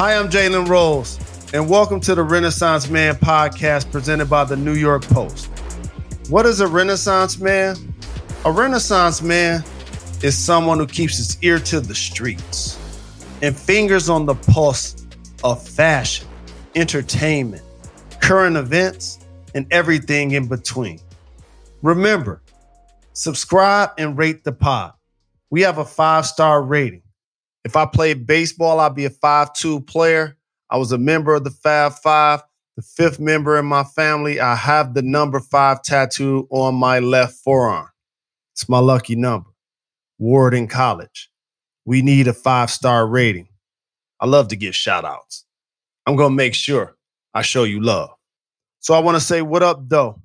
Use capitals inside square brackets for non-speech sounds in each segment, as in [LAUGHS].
Hi, I'm Jalen Rose, and welcome to the Renaissance Man podcast presented by the New York Post. What is a Renaissance man? A Renaissance man is someone who keeps his ear to the streets and fingers on the pulse of fashion, entertainment, current events, and everything in between. Remember, subscribe and rate the pod. We have a five star rating. If I played baseball, I'd be a 5-2 player. I was a member of the Fab Five, the fifth member in my family. I have the number five tattoo on my left forearm. It's my lucky number. Ward in college. We need a five star rating. I love to get shout outs. I'm going to make sure I show you love. So I want to say what up, though,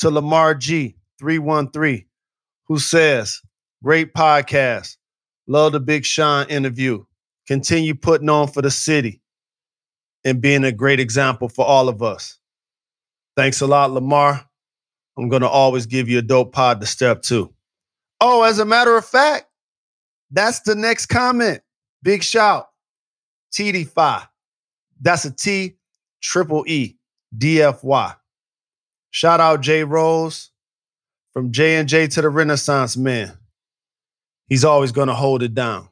to Lamar G313, who says, Great podcast. Love the Big Sean interview. Continue putting on for the city and being a great example for all of us. Thanks a lot, Lamar. I'm going to always give you a dope pod to step to. Oh, as a matter of fact, that's the next comment. Big shout. TD5. That's a T triple E DFY. Shout out Jay Rose from J and J to the Renaissance Man. He's always going to hold it down.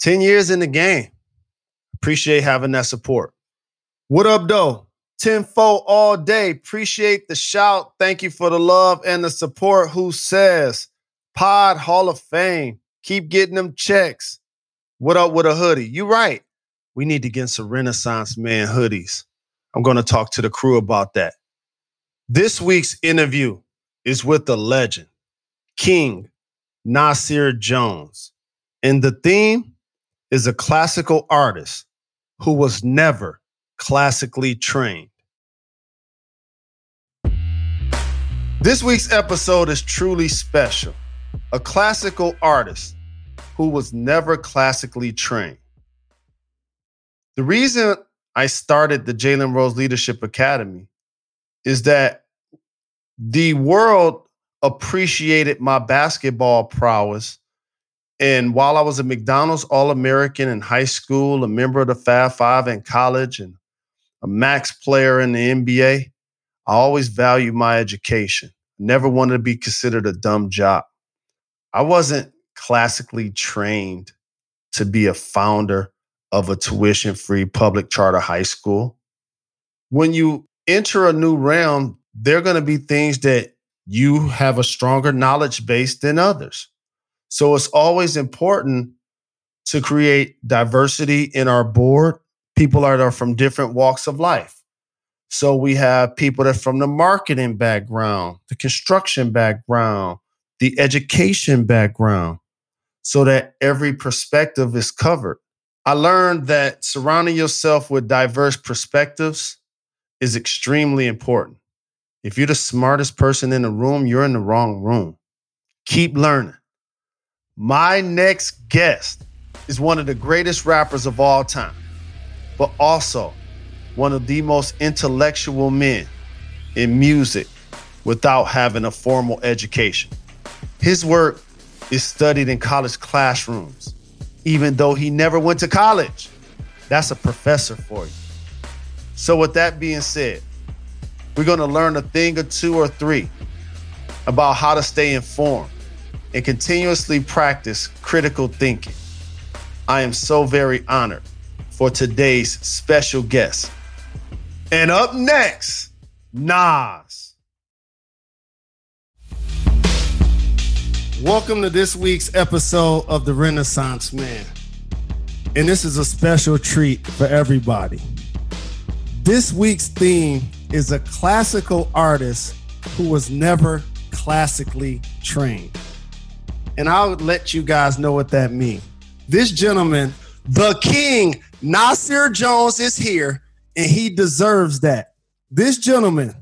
10 years in the game. Appreciate having that support. What up, though? Tenfold all day. Appreciate the shout. Thank you for the love and the support. Who says Pod Hall of Fame? Keep getting them checks. What up with a hoodie? You right. We need to get some Renaissance Man hoodies. I'm going to talk to the crew about that. This week's interview is with the legend, King Nasir Jones. And the theme is a classical artist who was never classically trained. This week's episode is truly special. A classical artist who was never classically trained. The reason I started the Jalen Rose Leadership Academy is that the world appreciated my basketball prowess. And while I was a McDonald's All American in high school, a member of the Fab Five in college, and a max player in the NBA, I always valued my education. Never wanted to be considered a dumb job. I wasn't classically trained to be a founder of a tuition free public charter high school. When you enter a new realm, there are going to be things that you have a stronger knowledge base than others. So it's always important to create diversity in our board. People that are from different walks of life. So we have people that are from the marketing background, the construction background, the education background, so that every perspective is covered. I learned that surrounding yourself with diverse perspectives is extremely important. If you're the smartest person in the room, you're in the wrong room. Keep learning. My next guest is one of the greatest rappers of all time, but also one of the most intellectual men in music without having a formal education. His work is studied in college classrooms, even though he never went to college. That's a professor for you. So, with that being said, we're going to learn a thing or two or three about how to stay informed and continuously practice critical thinking. I am so very honored for today's special guest. And up next, Nas. Welcome to this week's episode of The Renaissance Man. And this is a special treat for everybody. This week's theme is a classical artist who was never classically trained. And I'll let you guys know what that means. This gentleman, the king, Nasir Jones, is here, and he deserves that. This gentleman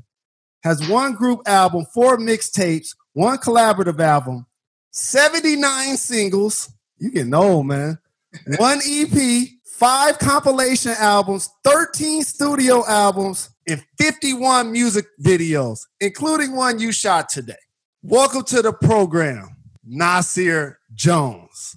has one group album, four mixtapes, one collaborative album, 79 singles. You getting old, man. One EP, five compilation albums, 13 studio albums, and 51 music videos, including one you shot today. Welcome to the program, Nasir Jones.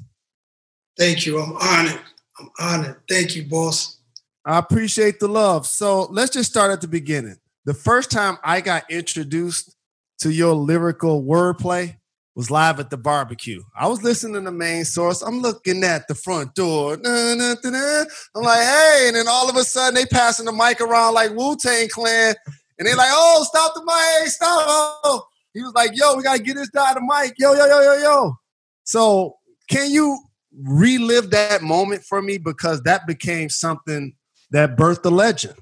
Thank you. I'm honored. I'm honored. Thank you, boss. I appreciate the love. So let's just start at the beginning. The first time I got introduced to your lyrical wordplay was live at the barbecue. I was listening to the main source. I'm looking at the front door. I'm like, hey, and then all of a sudden they passing the mic around like Wu Tang Clan, and they're like, oh, stop the mic, stop. Oh. He was like, yo, we gotta get this guy the mic. Yo, yo, yo, yo, yo. So can you relive that moment for me? Because that became something that birthed the legend.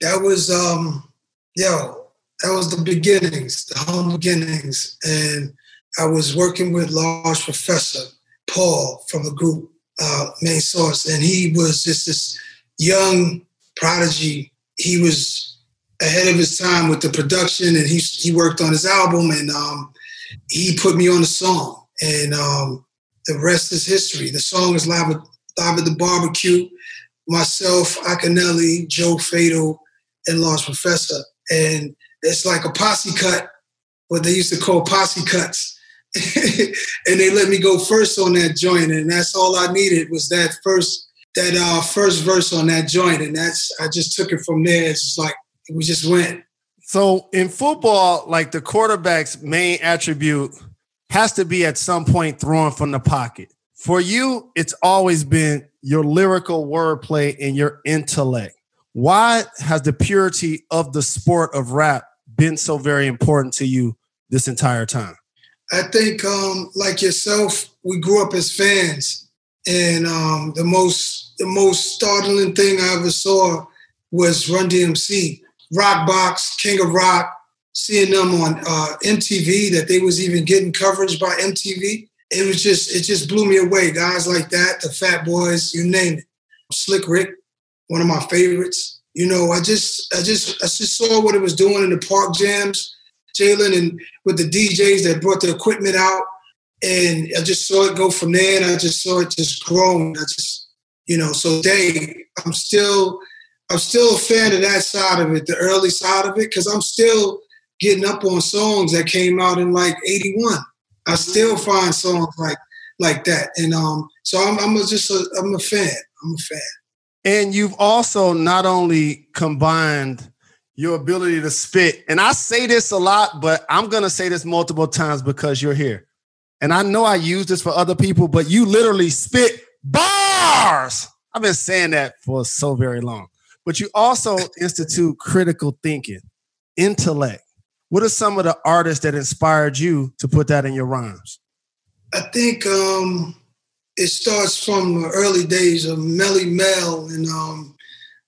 That was um, yo, that was the beginnings, the humble beginnings. And I was working with Large Professor Paul from the group uh, Main Source, and he was just this young prodigy. He was ahead of his time with the production, and he he worked on his album, and um, he put me on the song, and um, the rest is history. The song is live at, live at the barbecue. Myself, Akinyele, Joe Fatal, and Large Professor, and it's like a posse cut, what they used to call posse cuts [LAUGHS] and they let me go first on that joint, and that's all I needed was that first that uh, first verse on that joint, and that's I just took it from there. It's just like we just went. So in football, like the quarterback's main attribute has to be at some point throwing from the pocket. For you, it's always been your lyrical wordplay and your intellect. Why has the purity of the sport of rap been so very important to you this entire time? I think, um, like yourself, we grew up as fans, and um, the most the most startling thing I ever saw was Run DMC, Rock Box, King of Rock, seeing them on uh, MTV. That they was even getting coverage by MTV. It was just it just blew me away. Guys like that, the Fat Boys, you name it. Slick Rick, one of my favorites. You know, I just I just I just saw what it was doing in the park jams Jalen and with the DJs that brought the equipment out. And I just saw it go from there and I just saw it just grow. And I just, you know, so they, I'm still, I'm still a fan of that side of it, the early side of it, because I'm still getting up on songs that came out in like 81. I still find songs like like that. And um, so I'm, I'm just a, I'm a fan. I'm a fan. And you've also not only combined your ability to spit. And I say this a lot, but I'm going to say this multiple times because you're here. And I know I use this for other people, but you literally spit bars. I've been saying that for so very long. But you also [LAUGHS] institute critical thinking, intellect. What are some of the artists that inspired you to put that in your rhymes? I think um, it starts from the early days of Melle Mel and um,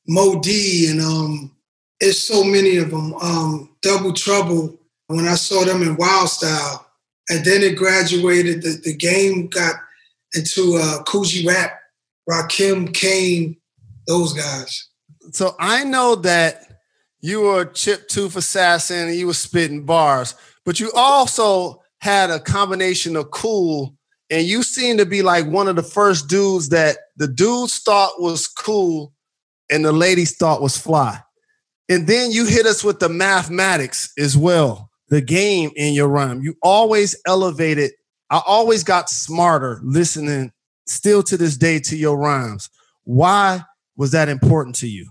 Moe Dee and um, it's so many of them. Um, Double Trouble, when I saw them in Wild Style, and then it graduated. The, the game got into uh, G Rap, Rakim, Kane, those guys. So I know that you were a chip tooth assassin and you were spitting bars, but you also had a combination of cool and you seem to be like one of the first dudes that the dudes thought was cool and the ladies thought was fly. And then you hit us with the mathematics as well, the game in your rhyme. You always elevated. I always got smarter listening still to this day to your rhymes. Why was that important to you?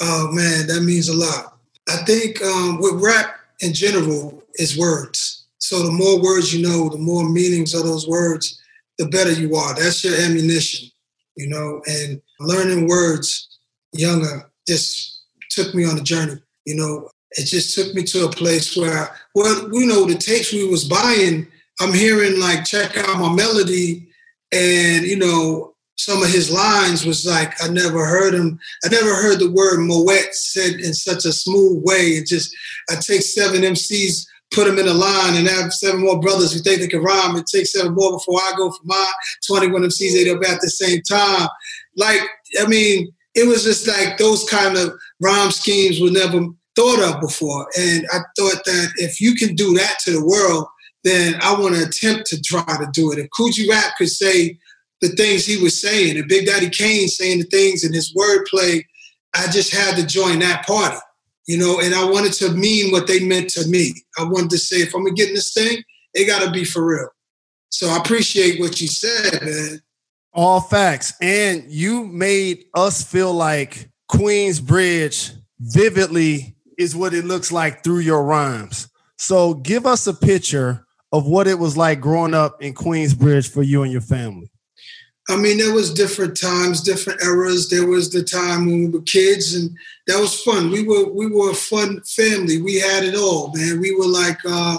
Oh man, that means a lot. I think um, with rap in general is words. So the more words you know, the more meanings of those words, the better you are. That's your ammunition, you know. And learning words younger just took me on a journey. You know, it just took me to a place where, well, you know, the tapes we was buying, I'm hearing like, check out my melody, and you know, some of his lines was like, I never heard him. I never heard the word Moet said in such a smooth way. It just, I take seven MCs, put them in a line, and have seven more brothers who think they can rhyme. It takes seven more before I go for my 21 MCs ate up at the same time. Like, I mean, it was just like those kind of rhyme schemes were never thought of before. And I thought that if you can do that to the world, then I want to attempt to try to do it. If G Rap could say the things he was saying, and Big Daddy Kane saying the things in his wordplay, I just had to join that party, you know, and I wanted to mean what they meant to me. I wanted to say, if I'm gonna get in this thing, it gotta be for real. So I appreciate what you said, man. All facts. And you made us feel like Queensbridge vividly is what it looks like through your rhymes. So give us a picture of what it was like growing up in Queensbridge for you and your family. I mean, there was different times, different eras. There was the time when we were kids, and that was fun. We were we were a fun family. We had it all, man. We were like, uh,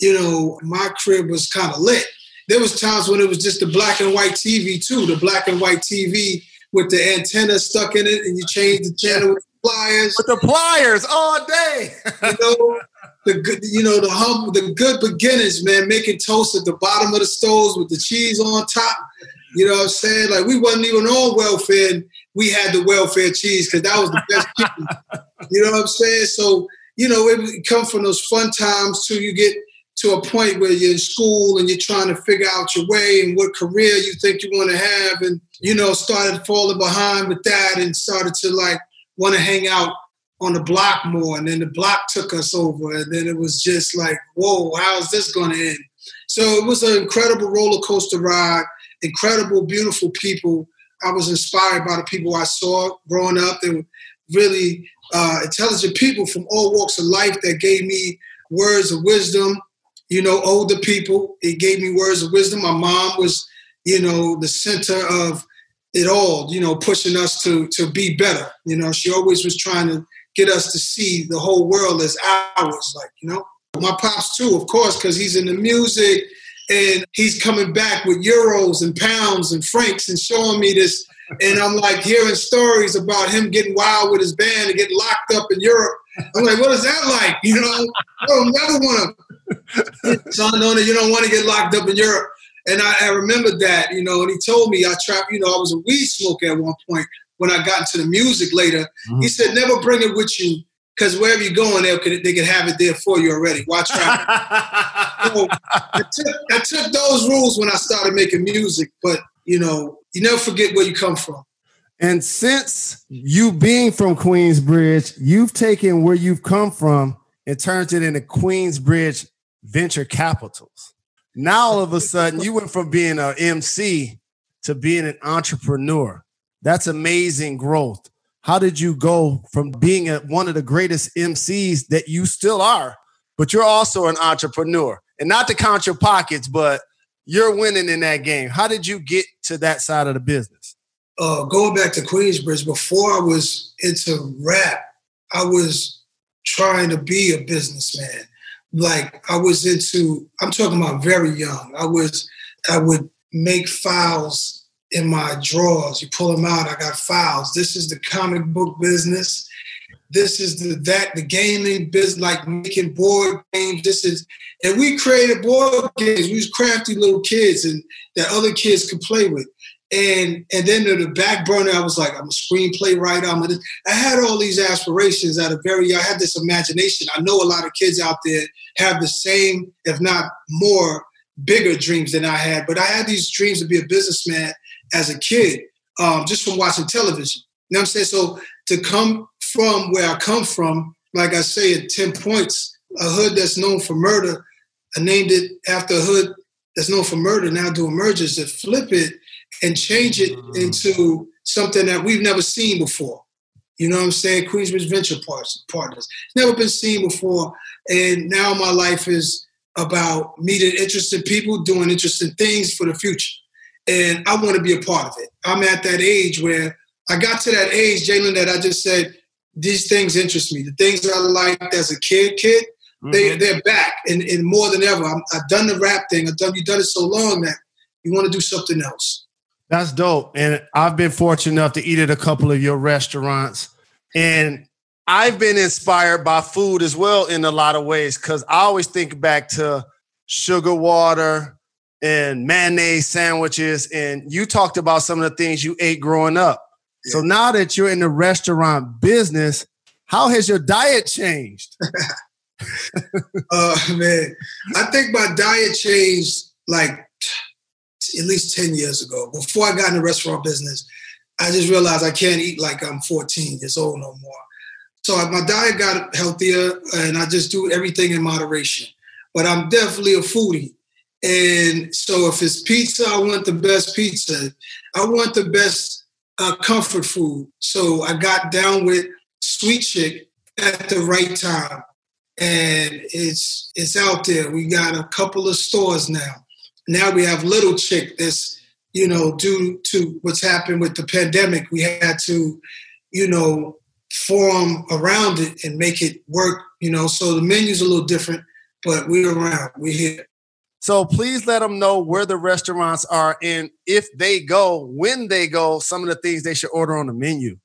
you know, my crib was kind of lit. There was times when it was just the black and white TV too, the black and white TV with the antenna stuck in it, and you change the channel with the pliers. With the pliers all day. you know, the good, you know, the humble, the good beginners, man, making toast at the bottom of the stoves with the cheese on top. You know what I'm saying? Like we wasn't even on welfare. And we had the welfare cheese because that was the best [LAUGHS] chicken. You know what I'm saying? So, you know, it come from those fun times till you get to a point where you're in school and you're trying to figure out your way and what career you think you want to have. And, you know, started falling behind with that and started to like want to hang out on the block more. And then the block took us over. And then it was just like, whoa, how's this going to end? So it was an incredible roller coaster ride incredible, beautiful people. I was inspired by the people I saw growing up. They were really uh, intelligent people from all walks of life that gave me words of wisdom. You know, older people, it gave me words of wisdom. My mom was, you know, the center of it all, you know, pushing us to to be better. You know, she always was trying to get us to see the whole world as ours, like, you know. My pops too, of course, because he's in the music and he's coming back with euros and pounds and francs and showing me this. And I'm like hearing stories about him getting wild with his band and getting locked up in Europe. I'm like, what is that like? You know, I don't never want to, son, on it. You don't want to get locked up in Europe. And I, I remember that, you know, and he told me I tried, you know, I was a weed smoker at one point when I got into the music later. Mm-hmm. He said, never bring it with you because wherever you're going, they can, they can have it there for you already. Watch out. [LAUGHS] so I, took, I took those rules when I started making music, but you know, you never forget where you come from. And since you being from Queensbridge, you've taken where you've come from and turned it into Queensbridge Venture Capitals. Now all of a sudden, you went from being an MC to being an entrepreneur. That's amazing growth how did you go from being a, one of the greatest MCs that you still are, but you're also an entrepreneur? And not to count your pockets, but you're winning in that game. How did you get to that side of the business? Uh, going back to Queensbridge, before I was into rap, I was trying to be a businessman. Like I was into, I'm talking about very young. I was, I would make files in my drawers. You pull them out, I got files. This is the comic book business. This is the that the gaming business, like making board games. This is and we created board games. We was crafty little kids and that other kids could play with. And and then to the back burner, I was like, I'm a screenplay writer. I'm a, I had all these aspirations at a very I had this imagination. I know a lot of kids out there have the same, if not more, bigger dreams than I had. But I had these dreams to be a businessman as a kid, um, just from watching television. You know what I'm saying? So to come from where I come from, like I say, at 10 points, a hood that's known for murder, I named it after a hood that's known for murder, now doing mergers to flip it and change it mm. into something that we've never seen before. You know what I'm saying? Queensbridge Venture Partners. Never been seen before. And now my life is about meeting interesting people, doing interesting things for the future and I want to be a part of it. I'm at that age where I got to that age, Jalen, that I just said these things interest me. The things I liked as a kid, kid, mm-hmm. they they're back and, and more than ever. i have done the rap thing. I've done you've done it so long that you want to do something else. That's dope. And I've been fortunate enough to eat at a couple of your restaurants, and I've been inspired by food as well in a lot of ways because I always think back to sugar water and mayonnaise sandwiches. And you talked about some of the things you ate growing up. Yeah. So now that you're in the restaurant business, how has your diet changed? [LAUGHS] uh, man, I think my diet changed like at least 10 years ago. Before I got in the restaurant business, I just realized I can't eat like I'm 14 years old no more. So my diet got healthier and I just do everything in moderation. But I'm definitely a foodie. And so if it's pizza, I want the best pizza. I want the best uh, comfort food. So I got down with Sweet Chick at the right time. And it's it's out there. We got a couple of stores now. Now we have Little Chick This, you know, due to what's happened with the pandemic, we had to, you know, form around it and make it work, you know. So the menu's a little different, but we're around. We're here. So please let them know where the restaurants are and if they go, when they go, some of the things they should order on the menu.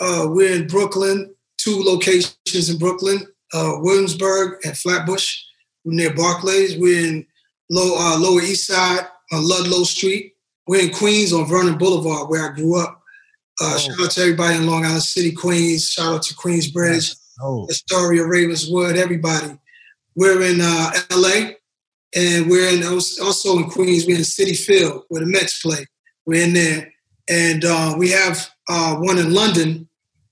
Uh, we're in Brooklyn, two locations in Brooklyn, uh, Williamsburg and Flatbush. We're near Barclays. We're in low, uh, Lower East Side on Ludlow Street. We're in Queens on Vernon Boulevard, where I grew up. Uh, oh. Shout out to everybody in Long Island City, Queens. Shout out to Queensbridge, oh. Astoria, Ravenswood, everybody. We're in uh, LA, and we're in also in Queens. We're in Citi Field where the Mets play. We're in there, and uh, we have uh, one in London,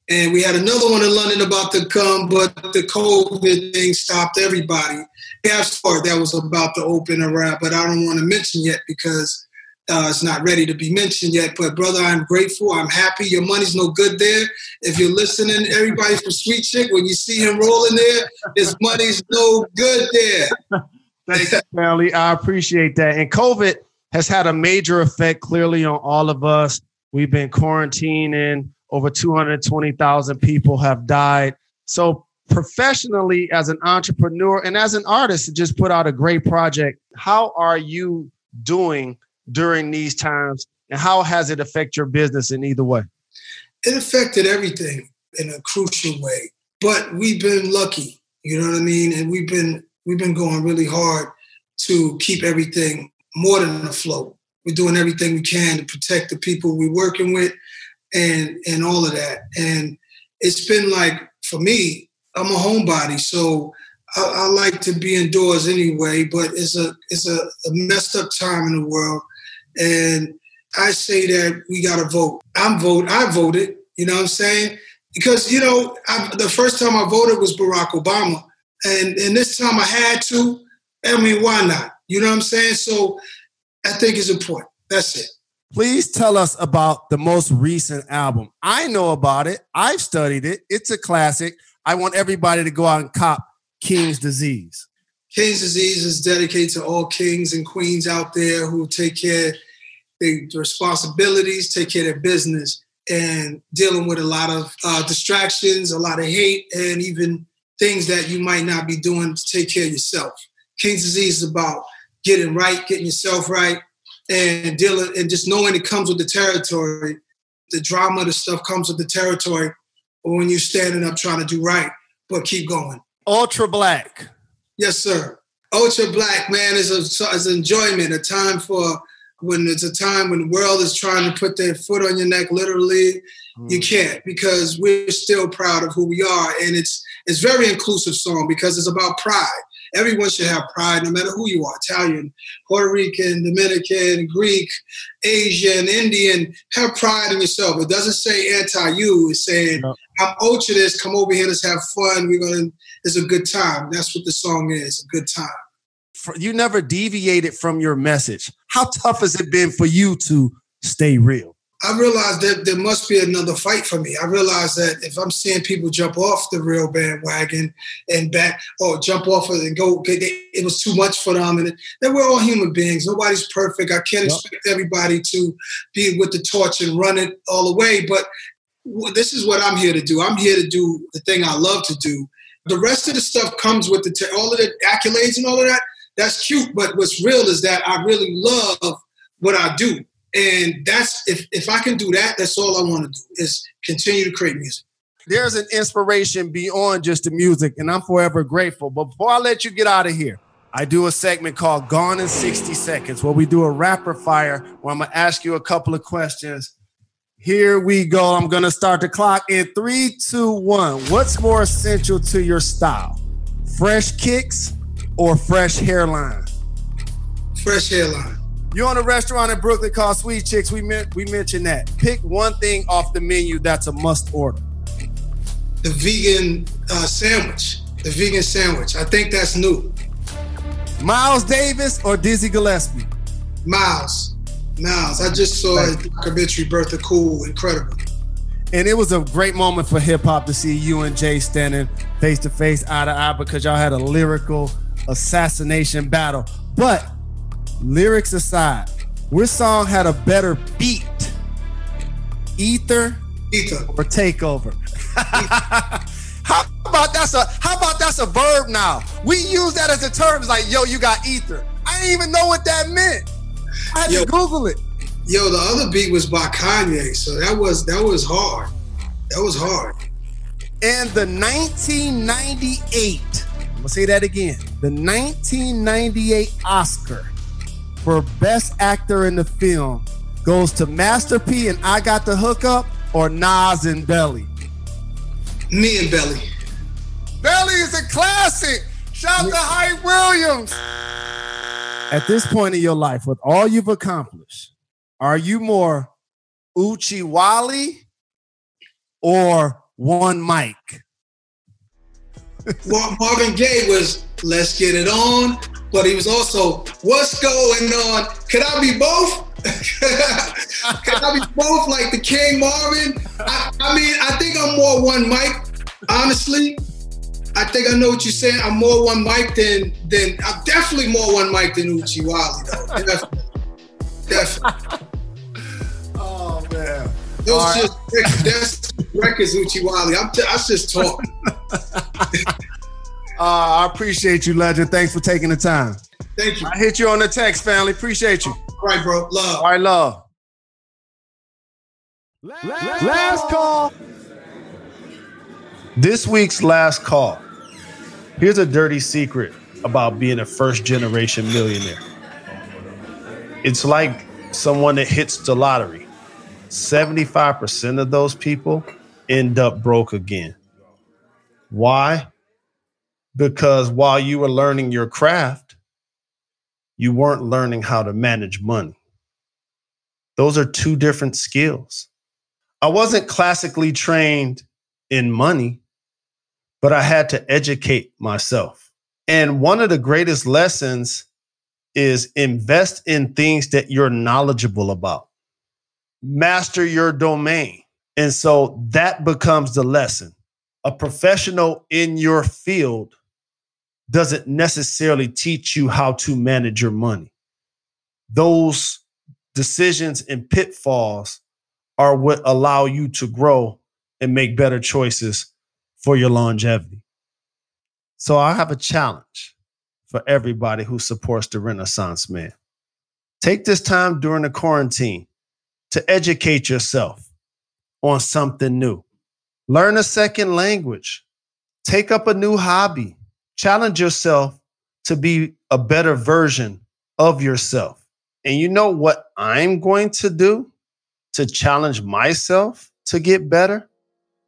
and we had another one in London about to come, but the COVID thing stopped everybody. Have sport that was about to open around, but I don't want to mention yet because uh, it's not ready to be mentioned yet. But brother, I'm grateful. I'm happy. Your money's no good there. If you're listening, everybody from Sweet Chick, when you see him rolling there, his money's no good there. [LAUGHS] Thanks, Stanley. I appreciate that. And COVID has had a major effect clearly on all of us. We've been quarantining. Over 220,000 people have died. So, professionally, as an entrepreneur and as an artist, to just put out a great project, how are you doing during these times? And how has it affected your business in either way? It affected everything in a crucial way. But we've been lucky, you know what I mean? And we've been we've been going really hard to keep everything more than afloat. We're doing everything we can to protect the people we're working with and and all of that. And it's been like for me, I'm a homebody, so I, I, like to be indoors anyway. But it's a it's a, a messed up time in the world, and I say that we got to vote. I'm vote. I voted. You know what I'm saying? Because you know, I, the first time I voted was Barack Obama, and and this time I had to. I mean, why not? You know what I'm saying? So I think it's important. That's it. Please tell us about the most recent album. I know about it. I've studied it. It's a classic. I want everybody to go out and cop King's Disease. King's Disease is dedicated to all kings and queens out there who take care their responsibilities, take care of their business, and dealing with a lot of uh, distractions, a lot of hate, and even things that you might not be doing to take care of yourself. King's disease is about getting right, getting yourself right, and dealing and just knowing it comes with the territory. The drama, the stuff comes with the territory. But when you're standing up trying to do right, but keep going. Ultra black. Yes, sir. Ultra black, man, is a is enjoyment, a time for when it's a time when the world is trying to put their foot on your neck, literally. Mm. You can't because we're still proud of who we are, and it's it's very inclusive song because it's about pride everyone should have pride, no matter who you are Italian, Puerto Rican, Dominican, Greek, Asian, Indian. Have pride in yourself. It doesn't say anti you, it's saying, no. I'm ultra this, come over here, let's have fun. We're going to, it's a good time. That's what the song is, a good time. You never deviated from your message. How tough has it been for you to stay real? I realized that there must be another fight for me. I realized that if I'm seeing people jump off the real bandwagon and back, or jump off of it and go, it was too much for them. And then we're all human beings. Nobody's perfect. I can't yep. expect everybody to be with the torch and run it all the way. But this is what I'm here to do. I'm here to do the thing I love to do. The rest of the stuff comes with the all of the accolades and all of that. That's cute. But what's real is that I really love what I do and that's if if I can do that, that's all I want to do is continue to create music. There's an inspiration beyond just the music, and I'm forever grateful. But before I let you get out of here, I do a segment called Gone in 60 Seconds where we do a rapid fire where I'm gonna ask you a couple of questions. Here we go. I'm gonna start the clock in three, two, one. What's more essential to your style? Fresh kicks or fresh hairline? Fresh hairline. You own a restaurant in Brooklyn called Sweet Chicks. We we mentioned that. Pick one thing off the menu that's a must order. The vegan uh, sandwich. The vegan sandwich. I think that's new. Miles Davis or Dizzy Gillespie? Miles. Miles. I just saw his documentary, Birth of Cool. Incredible. And it was a great moment for hip hop to see you and Jay standing face to face, eye to eye, because y'all had a lyrical assassination battle. But lyrics aside, which song had a better beat? Ether, Ether. or Takeover? [LAUGHS] how about that's a how about that's a verb now? We use that as a term. It's like, yo, you got ether. I didn't even know what that meant. I had Yo. to Google it. Yo, the other beat was by Kanye, so that was that was hard. That was hard. And the 1998, I'm gonna say that again. The 1998 Oscar for Best Actor in the Film goes to Master P and I Got the Hookup or Nas and Belly. Me and Belly. Belly is a classic. Shout to Hype Williams. At this point in your life, with all you've accomplished, are you more Oochie Wally or One Mic? Mar- Marvin Gaye was "Let's Get It On," but he was also "What's Going On." Could I be both? [LAUGHS] Could I be both like the King Marvin? I, I mean, I think I'm more One Mic. Honestly, I think I know what you're saying. I'm more One Mic than than I'm definitely more One Mic than Oochie Wally though. Definitely, definitely. Oh man. Those All right. just that's records Oochie Wally. I'm, t- I'm just talking. [LAUGHS] Uh, I appreciate you, legend. Thanks for taking the time. Thank you. I hit you on the text, family. Appreciate you. All right, bro. Love. All right, love. Last call. This week's last call. Here's a dirty secret about being a first generation millionaire. It's like someone that hits the lottery. 75% of those people end up broke again. Why? Because while you were learning your craft, you weren't learning how to manage money. Those are two different skills. I wasn't classically trained in money, but I had to educate myself. And one of the greatest lessons is invest in things that you're knowledgeable about, master your domain. And so that becomes the lesson. A professional in your field doesn't necessarily teach you how to manage your money. Those decisions and pitfalls are what allow you to grow and make better choices for your longevity. So I have a challenge for everybody who supports the Renaissance Man. Take this time during the quarantine to educate yourself on something new. Learn a second language. Take up a new hobby. Challenge yourself to be a better version of yourself. And you know what I'm going to do to challenge myself to get better?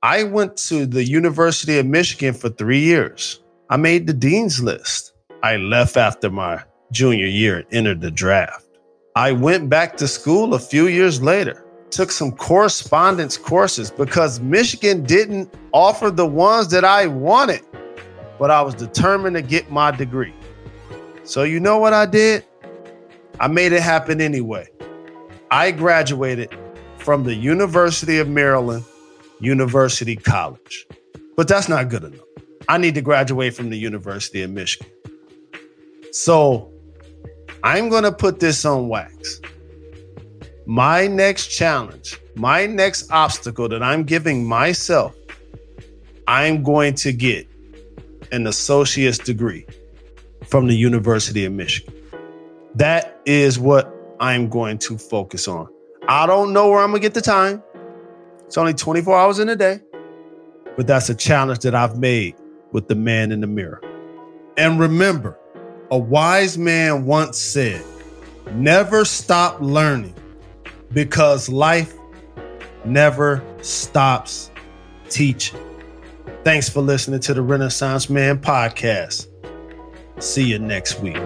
I went to the University of Michigan for three years. I made the dean's list. I left after my junior year and entered the draft. I went back to school a few years later, took some correspondence courses because Michigan didn't offer the ones that I wanted, but I was determined to get my degree. So, you know what I did? I made it happen anyway. I graduated from the University of Maryland, University College. But that's not good enough. I need to graduate from the University of Michigan. So I'm going to put this on wax. My next challenge, my next obstacle that I'm giving myself, I'm going to get an associate's degree from the University of Michigan. That is what I'm going to focus on. I don't know where I'm going to get the time. It's only 24 hours in a day, but that's a challenge that I've made with the man in the mirror. And remember, a wise man once said, never stop learning because life never stops teaching. Thanks for listening to the Renaissance Man podcast. See you next week.